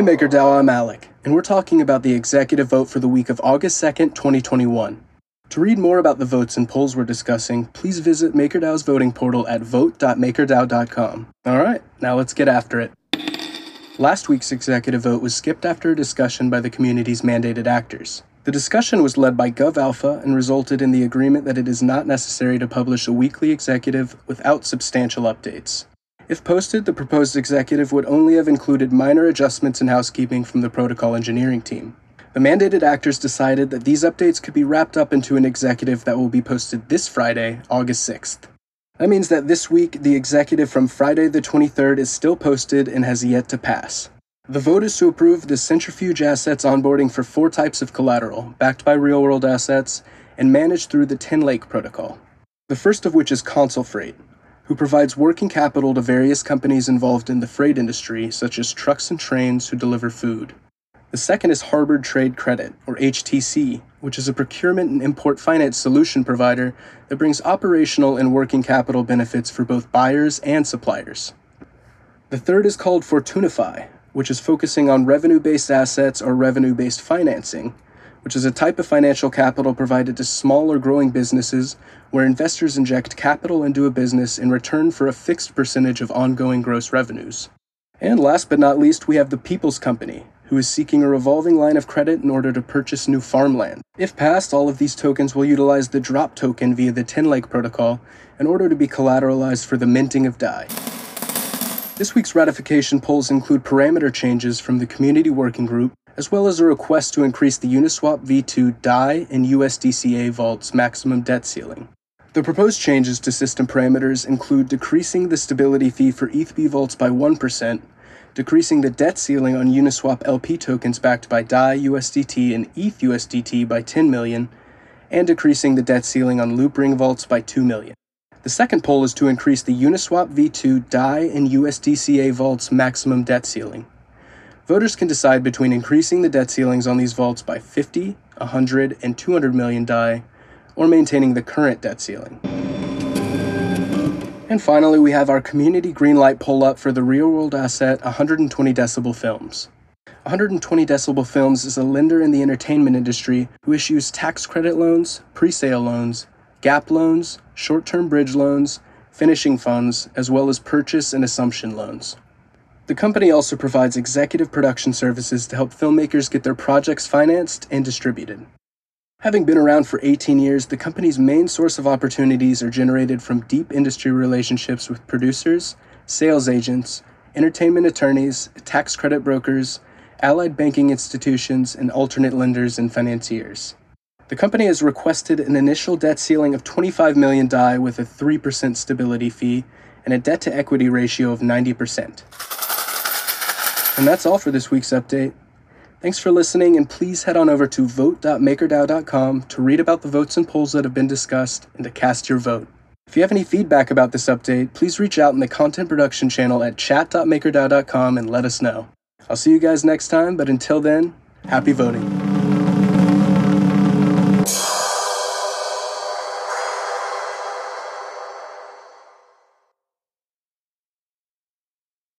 Hey MakerDAO, I'm Alec, and we're talking about the executive vote for the week of August 2nd, 2021. To read more about the votes and polls we're discussing, please visit MakerDAO's voting portal at vote.makerdao.com. Alright, now let's get after it. Last week's executive vote was skipped after a discussion by the community's mandated actors. The discussion was led by GovAlpha and resulted in the agreement that it is not necessary to publish a weekly executive without substantial updates. If posted, the proposed executive would only have included minor adjustments in housekeeping from the protocol engineering team. The mandated actors decided that these updates could be wrapped up into an executive that will be posted this Friday, August 6th. That means that this week, the executive from Friday the 23rd is still posted and has yet to pass. The vote is to approve the centrifuge assets onboarding for four types of collateral, backed by real world assets, and managed through the Tinlake protocol. The first of which is ConsolFreight, who provides working capital to various companies involved in the freight industry, such as trucks and trains who deliver food. The second is Harbor Trade Credit, or HTC, which is a procurement and import finance solution provider that brings operational and working capital benefits for both buyers and suppliers. The third is called FortunaFi, which is focusing on revenue based assets or revenue based financing, which is a type of financial capital provided to small or growing businesses where investors inject capital into a business in return for a fixed percentage of ongoing gross revenues. And last but not least, we have the People's Company, who is seeking a revolving line of credit in order to purchase new farmland. If passed, all of these tokens will utilize the drop token via the Tinlake protocol in order to be collateralized for the minting of DAI. This week's ratification polls include parameter changes from the Community Working Group, as well as a request to increase the Uniswap v2 DAI and USDCA vault's maximum debt ceiling. The proposed changes to system parameters include decreasing the stability fee for ETHB vaults by 1%, decreasing the debt ceiling on Uniswap LP tokens backed by DAI USDT and ETH USDT by 10 million, and decreasing the debt ceiling on Loopring vaults by 2 million. The second poll is to increase the Uniswap v2 DAI and USDCA vaults maximum debt ceiling. Voters can decide between increasing the debt ceilings on these vaults by 50, 100, and 200 million DAI, or maintaining the current debt ceiling. And finally, we have our community greenlight pull up for the real world asset 120 decibel films. 120 decibel films is a lender in the entertainment industry who issues tax credit loans, pre sale loans, gap loans, short term bridge loans, finishing funds, as well as purchase and assumption loans. The company also provides executive production services to help filmmakers get their projects financed and distributed. Having been around for 18 years, the company's main source of opportunities are generated from deep industry relationships with producers, sales agents, entertainment attorneys, tax credit brokers, allied banking institutions, and alternate lenders and financiers. The company has requested an initial debt ceiling of 25 million DAI with a 3% stability fee and a debt to equity ratio of 90%. And that's all for this week's update. Thanks for listening, and please head on over to vote.makerdao.com to read about the votes and polls that have been discussed and to cast your vote. If you have any feedback about this update, please reach out in the content production channel at chat.makerdao.com and let us know. I'll see you guys next time, but until then, happy voting.